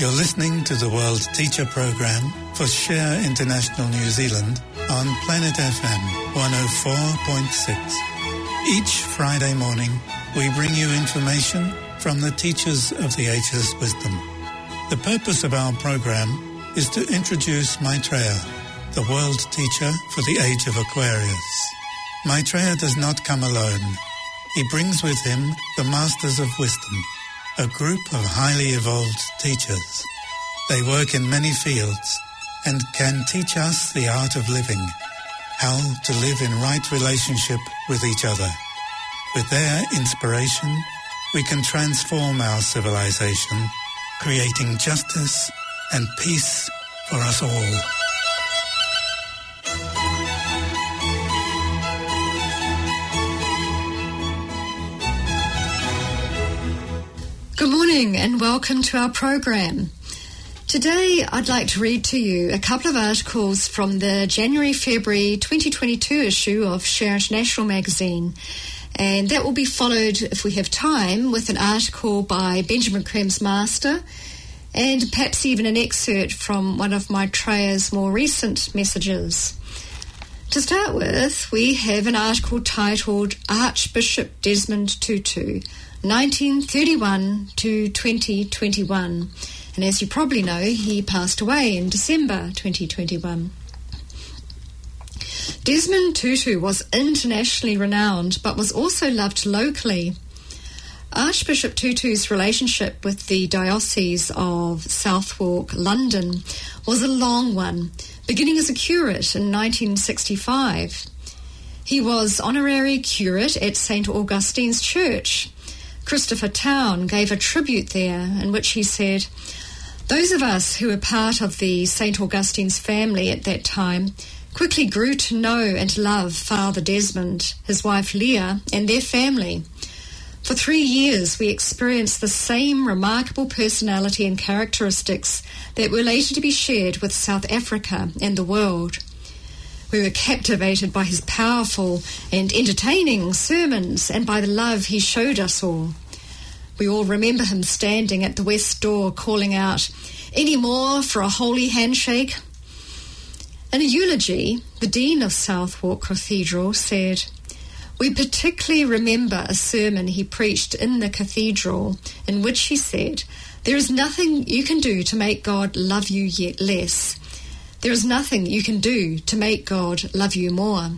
You're listening to the World Teacher Program for Share International New Zealand on Planet FM 104.6. Each Friday morning, we bring you information from the teachers of the Ageless Wisdom. The purpose of our program is to introduce Maitreya, the world teacher for the age of Aquarius. Maitreya does not come alone. He brings with him the Masters of Wisdom, a group of highly evolved teachers. They work in many fields and can teach us the art of living, how to live in right relationship with each other. With their inspiration, we can transform our civilization, creating justice and peace for us all. Morning and welcome to our program. Today I'd like to read to you a couple of articles from the January February 2022 issue of Share International magazine. And that will be followed, if we have time, with an article by Benjamin Creme's Master and perhaps even an excerpt from one of my Maitreya's more recent messages. To start with, we have an article titled Archbishop Desmond Tutu, 1931 to 2021. And as you probably know, he passed away in December 2021. Desmond Tutu was internationally renowned but was also loved locally. Archbishop Tutu's relationship with the Diocese of Southwark, London, was a long one, beginning as a curate in 1965. He was honorary curate at St. Augustine's Church. Christopher Town gave a tribute there in which he said, Those of us who were part of the St. Augustine's family at that time quickly grew to know and love Father Desmond, his wife Leah, and their family. For three years, we experienced the same remarkable personality and characteristics that were later to be shared with South Africa and the world. We were captivated by his powerful and entertaining sermons and by the love he showed us all. We all remember him standing at the west door calling out, Any more for a holy handshake? In a eulogy, the Dean of Southwark Cathedral said, We particularly remember a sermon he preached in the cathedral in which he said, There is nothing you can do to make God love you yet less. There is nothing you can do to make God love you more.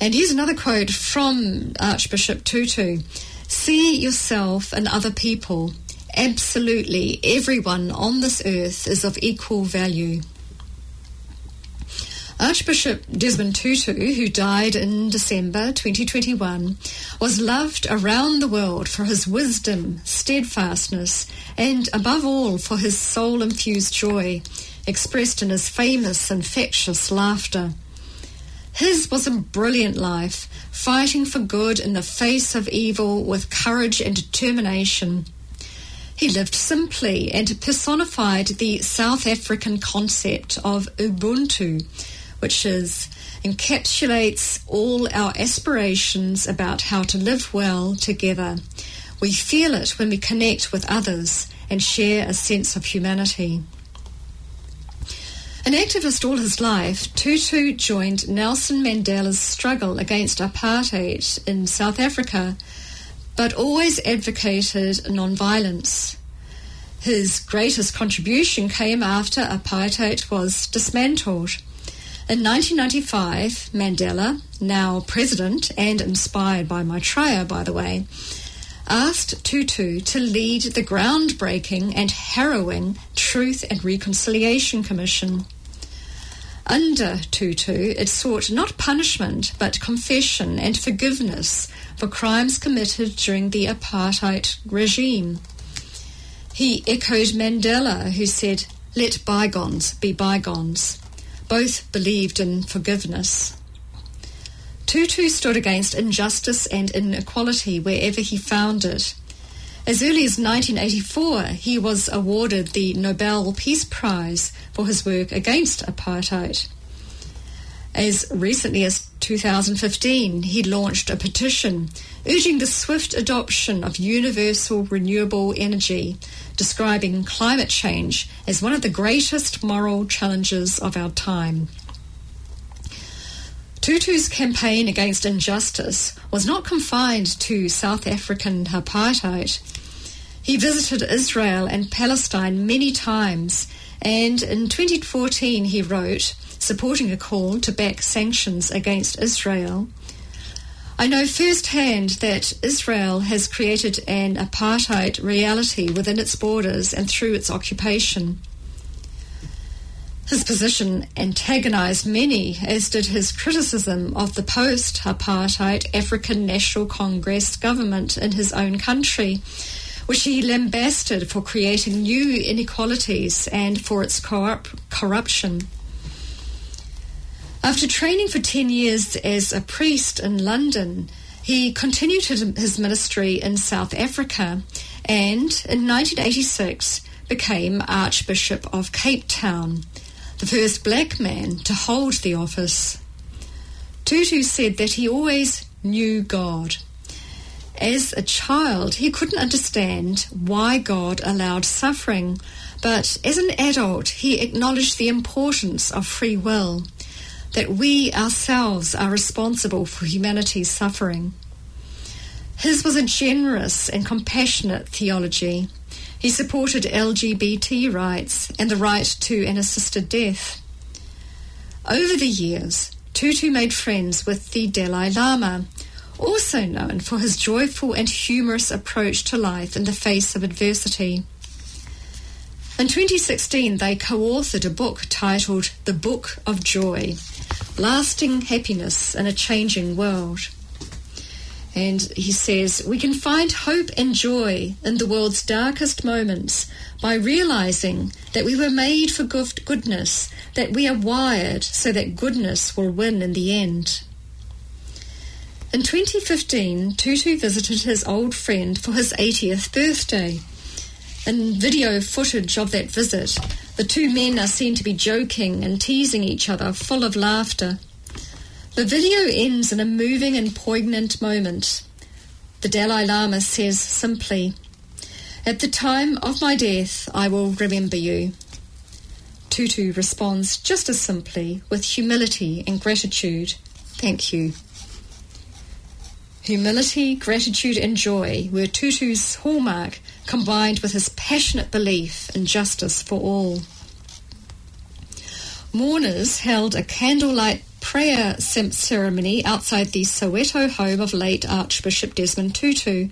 And here's another quote from Archbishop Tutu See yourself and other people. Absolutely everyone on this earth is of equal value. Archbishop Desmond Tutu, who died in December 2021, was loved around the world for his wisdom, steadfastness, and above all for his soul infused joy, expressed in his famous infectious laughter. His was a brilliant life, fighting for good in the face of evil with courage and determination. He lived simply and personified the South African concept of Ubuntu, which is encapsulates all our aspirations about how to live well together. We feel it when we connect with others and share a sense of humanity. An activist all his life, Tutu joined Nelson Mandela's struggle against apartheid in South Africa, but always advocated nonviolence. His greatest contribution came after apartheid was dismantled. In 1995, Mandela, now president and inspired by Maitreya, by the way, asked Tutu to lead the groundbreaking and harrowing Truth and Reconciliation Commission. Under Tutu, it sought not punishment but confession and forgiveness for crimes committed during the apartheid regime. He echoed Mandela, who said, Let bygones be bygones. Both believed in forgiveness. Tutu stood against injustice and inequality wherever he found it. As early as 1984, he was awarded the Nobel Peace Prize for his work against apartheid. As recently as 2015, he launched a petition urging the swift adoption of universal renewable energy, describing climate change as one of the greatest moral challenges of our time. Tutu's campaign against injustice was not confined to South African apartheid. He visited Israel and Palestine many times, and in 2014 he wrote, supporting a call to back sanctions against Israel. I know firsthand that Israel has created an apartheid reality within its borders and through its occupation. His position antagonized many, as did his criticism of the post apartheid African National Congress government in his own country, which he lambasted for creating new inequalities and for its corruption. After training for 10 years as a priest in London, he continued his ministry in South Africa and in 1986 became Archbishop of Cape Town, the first black man to hold the office. Tutu said that he always knew God. As a child, he couldn't understand why God allowed suffering, but as an adult, he acknowledged the importance of free will that we ourselves are responsible for humanity's suffering. His was a generous and compassionate theology. He supported LGBT rights and the right to an assisted death. Over the years, Tutu made friends with the Dalai Lama, also known for his joyful and humorous approach to life in the face of adversity. In 2016, they co authored a book titled The Book of Joy Lasting Happiness in a Changing World. And he says, We can find hope and joy in the world's darkest moments by realizing that we were made for goodness, that we are wired so that goodness will win in the end. In 2015, Tutu visited his old friend for his 80th birthday. In video footage of that visit, the two men are seen to be joking and teasing each other, full of laughter. The video ends in a moving and poignant moment. The Dalai Lama says simply, At the time of my death, I will remember you. Tutu responds just as simply, with humility and gratitude, Thank you. Humility, gratitude, and joy were Tutu's hallmark, combined with his passionate belief in justice for all. Mourners held a candlelight prayer ceremony outside the Soweto home of late Archbishop Desmond Tutu,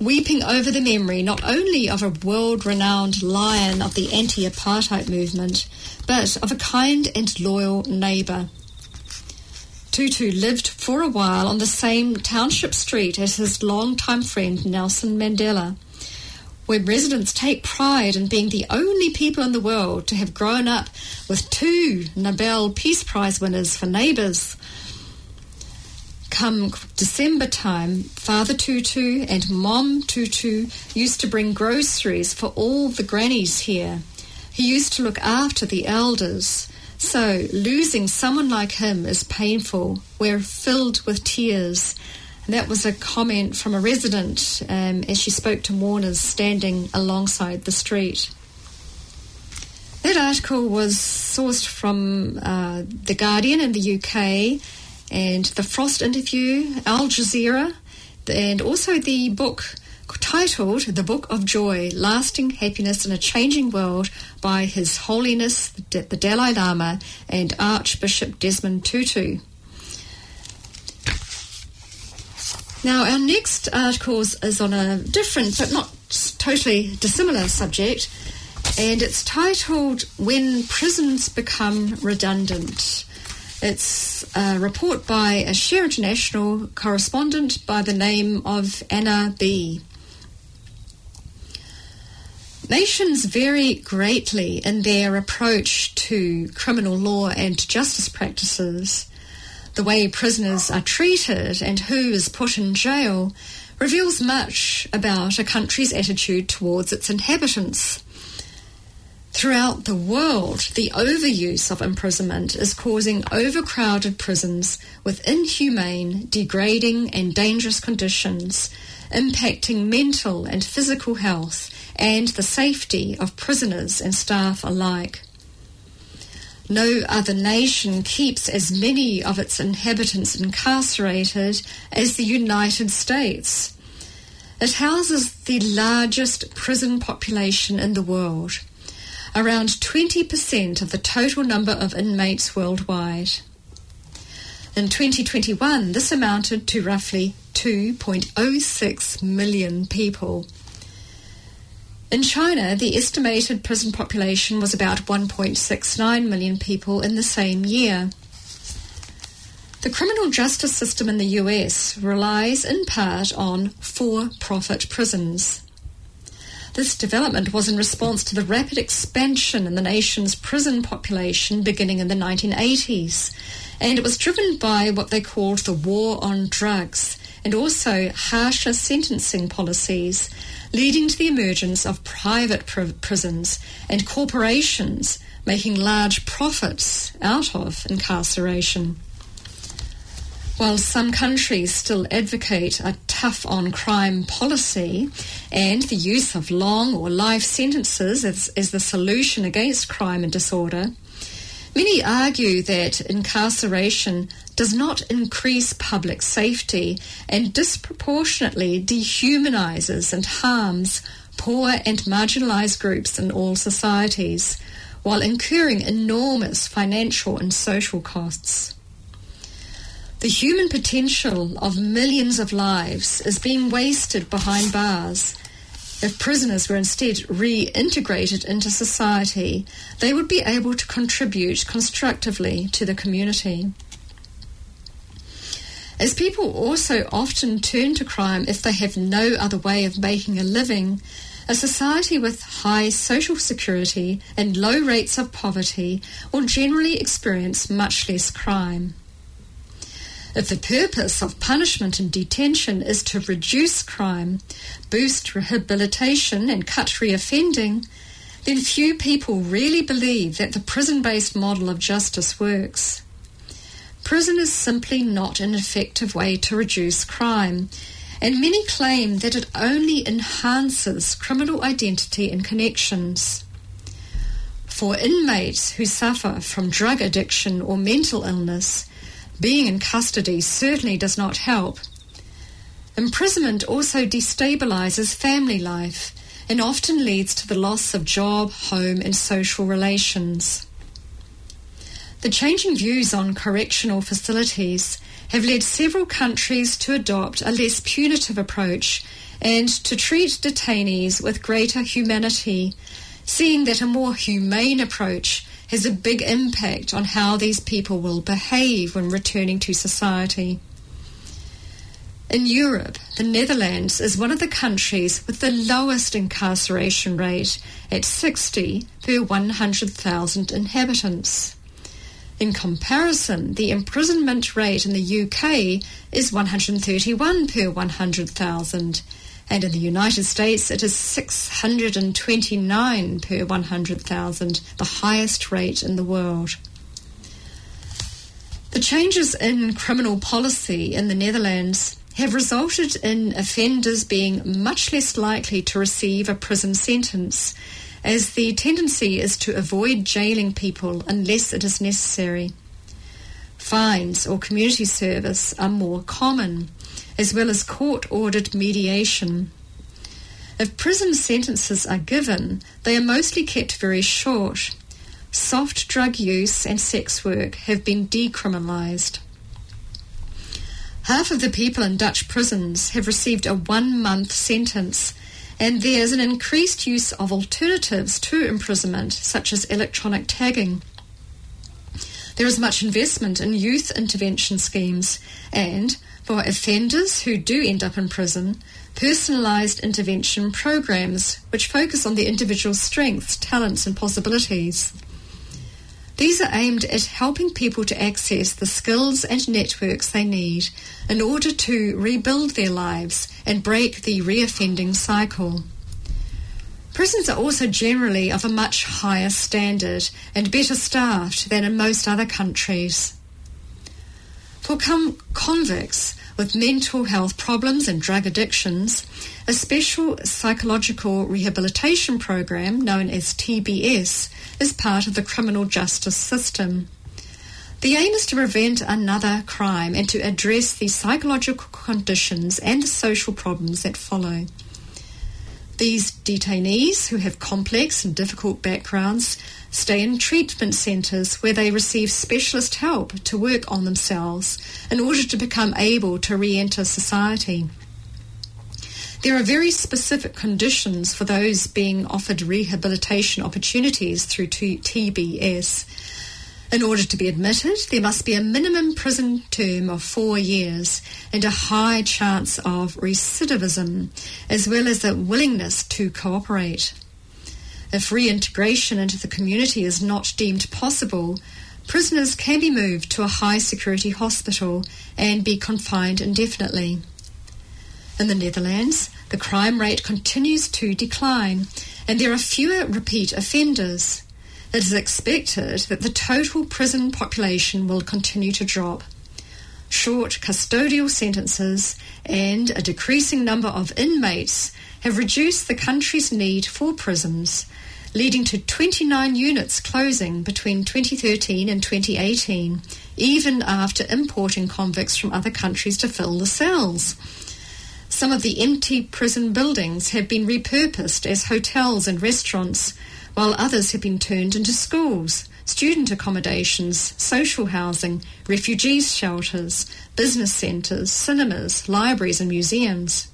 weeping over the memory not only of a world renowned lion of the anti apartheid movement, but of a kind and loyal neighbour. Tutu lived for a while on the same township street as his longtime friend Nelson Mandela, where residents take pride in being the only people in the world to have grown up with two Nobel Peace Prize winners for neighbours. Come December time, Father Tutu and Mom Tutu used to bring groceries for all the grannies here. He used to look after the elders. So, losing someone like him is painful. We're filled with tears. That was a comment from a resident um, as she spoke to mourners standing alongside the street. That article was sourced from uh, The Guardian in the UK and The Frost Interview, Al Jazeera, and also the book titled The Book of Joy Lasting Happiness in a Changing World by His Holiness the Dalai Lama and Archbishop Desmond Tutu. Now, our next article is on a different but not totally dissimilar subject, and it's titled When Prisons Become Redundant. It's a report by a Share International correspondent by the name of Anna B. Nations vary greatly in their approach to criminal law and justice practices. The way prisoners are treated and who is put in jail reveals much about a country's attitude towards its inhabitants. Throughout the world, the overuse of imprisonment is causing overcrowded prisons with inhumane, degrading, and dangerous conditions, impacting mental and physical health and the safety of prisoners and staff alike. No other nation keeps as many of its inhabitants incarcerated as the United States. It houses the largest prison population in the world around 20% of the total number of inmates worldwide. In 2021, this amounted to roughly 2.06 million people. In China, the estimated prison population was about 1.69 million people in the same year. The criminal justice system in the US relies in part on for profit prisons. This development was in response to the rapid expansion in the nation's prison population beginning in the 1980s, and it was driven by what they called the war on drugs and also harsher sentencing policies, leading to the emergence of private pr- prisons and corporations making large profits out of incarceration. While some countries still advocate a tough on crime policy and the use of long or life sentences as, as the solution against crime and disorder, many argue that incarceration does not increase public safety and disproportionately dehumanizes and harms poor and marginalized groups in all societies, while incurring enormous financial and social costs. The human potential of millions of lives is being wasted behind bars. If prisoners were instead reintegrated into society, they would be able to contribute constructively to the community. As people also often turn to crime if they have no other way of making a living, a society with high social security and low rates of poverty will generally experience much less crime. If the purpose of punishment and detention is to reduce crime, boost rehabilitation, and cut reoffending, then few people really believe that the prison based model of justice works. Prison is simply not an effective way to reduce crime, and many claim that it only enhances criminal identity and connections. For inmates who suffer from drug addiction or mental illness, being in custody certainly does not help. Imprisonment also destabilizes family life and often leads to the loss of job, home, and social relations. The changing views on correctional facilities have led several countries to adopt a less punitive approach and to treat detainees with greater humanity, seeing that a more humane approach has a big impact on how these people will behave when returning to society. In Europe, the Netherlands is one of the countries with the lowest incarceration rate at 60 per 100,000 inhabitants. In comparison, the imprisonment rate in the UK is 131 per 100,000 and in the United States it is 629 per 100,000, the highest rate in the world. The changes in criminal policy in the Netherlands have resulted in offenders being much less likely to receive a prison sentence, as the tendency is to avoid jailing people unless it is necessary. Fines or community service are more common as well as court ordered mediation. If prison sentences are given, they are mostly kept very short. Soft drug use and sex work have been decriminalised. Half of the people in Dutch prisons have received a one month sentence, and there's an increased use of alternatives to imprisonment, such as electronic tagging. There is much investment in youth intervention schemes, and for offenders who do end up in prison, personalised intervention programs which focus on the individual's strengths, talents, and possibilities. These are aimed at helping people to access the skills and networks they need in order to rebuild their lives and break the reoffending cycle. Prisons are also generally of a much higher standard and better staffed than in most other countries. For convicts with mental health problems and drug addictions, a special psychological rehabilitation program known as TBS is part of the criminal justice system. The aim is to prevent another crime and to address the psychological conditions and the social problems that follow. These detainees who have complex and difficult backgrounds stay in treatment centres where they receive specialist help to work on themselves in order to become able to re enter society. There are very specific conditions for those being offered rehabilitation opportunities through TBS. In order to be admitted, there must be a minimum prison term of four years and a high chance of recidivism, as well as a willingness to cooperate. If reintegration into the community is not deemed possible, prisoners can be moved to a high security hospital and be confined indefinitely. In the Netherlands, the crime rate continues to decline and there are fewer repeat offenders. It is expected that the total prison population will continue to drop. Short custodial sentences and a decreasing number of inmates have reduced the country's need for prisons, leading to 29 units closing between 2013 and 2018, even after importing convicts from other countries to fill the cells. Some of the empty prison buildings have been repurposed as hotels and restaurants, while others have been turned into schools, student accommodations, social housing, refugees shelters, business centres, cinemas, libraries, and museums.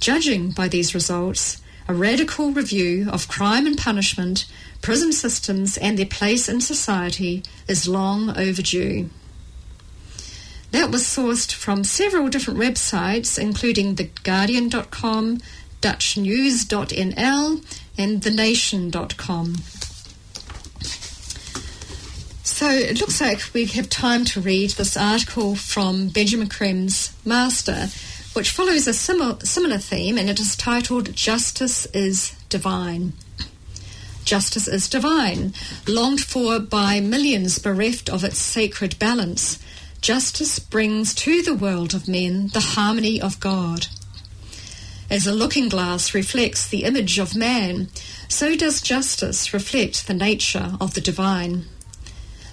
Judging by these results, a radical review of crime and punishment, prison systems, and their place in society is long overdue. That was sourced from several different websites, including TheGuardian.com, DutchNews.nl, and thenation.com. So it looks like we have time to read this article from Benjamin Creme's Master, which follows a similar, similar theme, and it is titled Justice is Divine. Justice is divine, longed for by millions bereft of its sacred balance. Justice brings to the world of men the harmony of God. As a looking glass reflects the image of man, so does justice reflect the nature of the divine.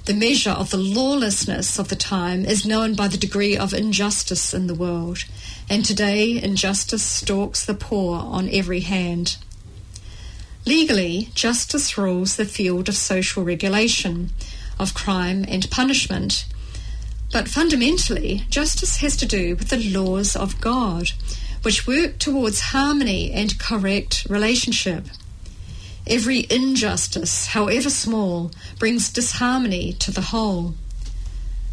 The measure of the lawlessness of the time is known by the degree of injustice in the world, and today injustice stalks the poor on every hand. Legally, justice rules the field of social regulation, of crime and punishment. But fundamentally, justice has to do with the laws of God, which work towards harmony and correct relationship. Every injustice, however small, brings disharmony to the whole.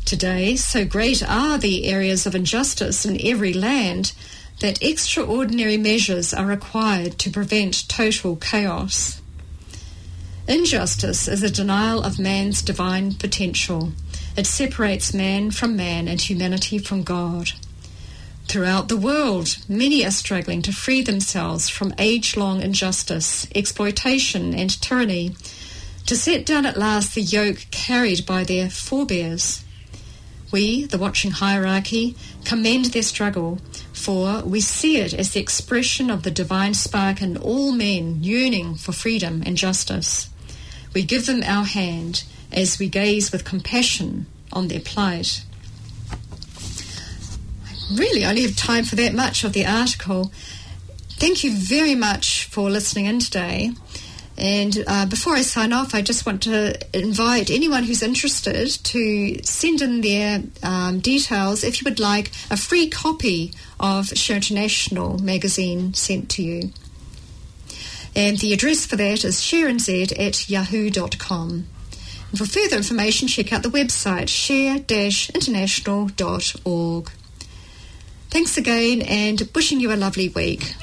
Today, so great are the areas of injustice in every land that extraordinary measures are required to prevent total chaos. Injustice is a denial of man's divine potential. It separates man from man and humanity from God. Throughout the world, many are struggling to free themselves from age long injustice, exploitation, and tyranny, to set down at last the yoke carried by their forebears. We, the watching hierarchy, commend their struggle, for we see it as the expression of the divine spark in all men yearning for freedom and justice. We give them our hand as we gaze with compassion on their plight really only have time for that much of the article. Thank you very much for listening in today. And uh, before I sign off, I just want to invite anyone who's interested to send in their um, details if you would like a free copy of Share International magazine sent to you. And the address for that is sharenz at yahoo.com. And for further information, check out the website share-international.org. Thanks again and wishing you a lovely week.